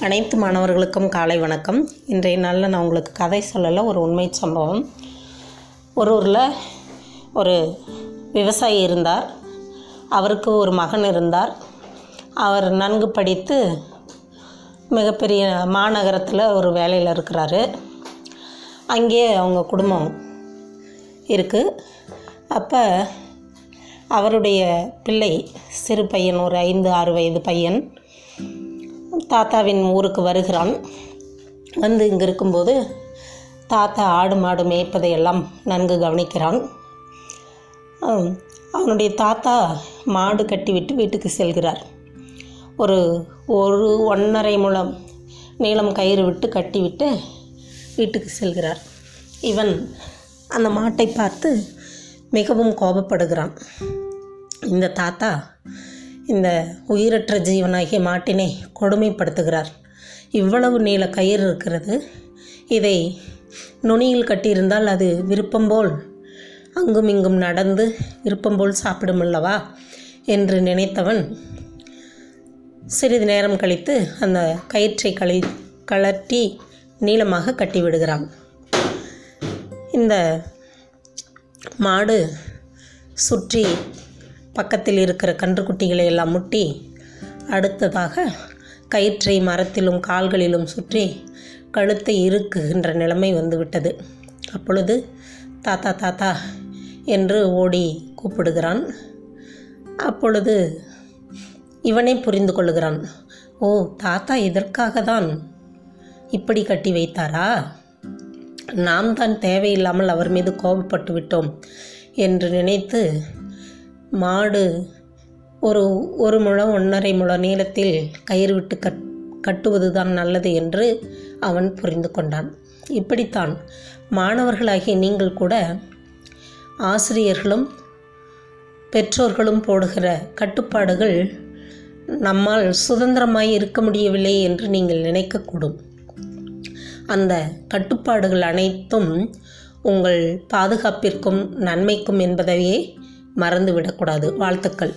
அனைத்து மாணவர்களுக்கும் காலை வணக்கம். இன்றைய நாளில் நான் உங்களுக்கு கதை சொல்லலை ஒரு உண்மை சம்பவம். ஒரு ஊரில் ஒரு விவசாயி இருந்தார். அவருக்கு ஒரு மகன் இருந்தார். அவர் நன்கு படித்து மிகப்பெரிய மாநகரத்தில் ஒரு வேலையில் இருக்கிறாரு. அங்கேயே அவங்க குடும்பம் இருக்குது அப்போ அவருடைய பிள்ளை சிறு பையன் ஒரு ஐந்து ஆறு வயது பையன் தாத்தாவின் ஊருக்கு வருகிறான். வந்து இங்கே இருக்கும்போது தாத்தா ஆடு மாடு மேய்ப்பதை எல்லாம் நன்கு கவனிக்கிறான். அவனுடைய தாத்தா மாடு கட்டிவிட்டு வீட்டுக்கு செல்கிறார். ஒரு ஒரு ஒன்றரை முழம் நீளம் கயிறு விட்டு கட்டிவிட்டு வீட்டுக்கு செல்கிறார். இவன் அந்த மாட்டை பார்த்து மிகவும் கோபப்படுகிறான். இந்த தாத்தா இந்த உயிரற்ற ஜீவனாகிய மாட்டினை கொடுமைப்படுத்துகிறார். இவ்வளவு நீள கயிறு இருக்கிறது. இதை நுனியில் கட்டியிருந்தால் அது விருப்பம் போல் அங்கும் இங்கும் நடந்து விருப்பம் போல் சாப்பிடும் அல்லவா? என்று நினைத்தவன் சிறிது நேரம் கழித்து அந்த கயிற்றை கழி கழட்டி நீளமாக கட்டிவிடுகிறான். இந்த மாடு சுற்றி பக்கத்தில் இருக்கிற கன்றுக்குட்டிகளை எல்லாம் முட்டி அடுத்ததாக கயிற்றை மரத்திலும் கால்களிலும் சுற்றி கழுத்தை இருக்குகின்ற நிலைமை வந்துவிட்டது. அப்பொழுது தாத்தா தாத்தா என்று ஓடி கூப்பிடுகிறான். அப்பொழுது இவனே புரிந்து கொள்ளுகிறான். ஓ தாத்தா இதற்காக தான் இப்படி கட்டி வைத்தாரா? நாம் தான் தேவையில்லாமல் அவர் மீது கோபப்பட்டு விட்டோம் என்று நினைத்து மாடு ஒரு ஒரு முழம் ஒன்றரை முழ நீளத்தில் கயிறு விட்டு கட் கட்டுவதுதான் நல்லது என்று அவன் புரிந்து கொண்டான். இப்படித்தான் மாணவர்களாகிய நீங்கள் கூட ஆசிரியர்களும் பெற்றோர்களும் போடுகிற கட்டுப்பாடுகள் நம்மால் சுதந்திரமாய் இருக்க முடியவில்லை என்று நீங்கள் நினைக்கக்கூடும். அந்த கட்டுப்பாடுகள் அனைத்தும் உங்கள் பாதுகாப்பிற்கும் நன்மைக்கும் என்பதையே மறந்துவிடக்கூடாது. வாழ்த்துக்கள்.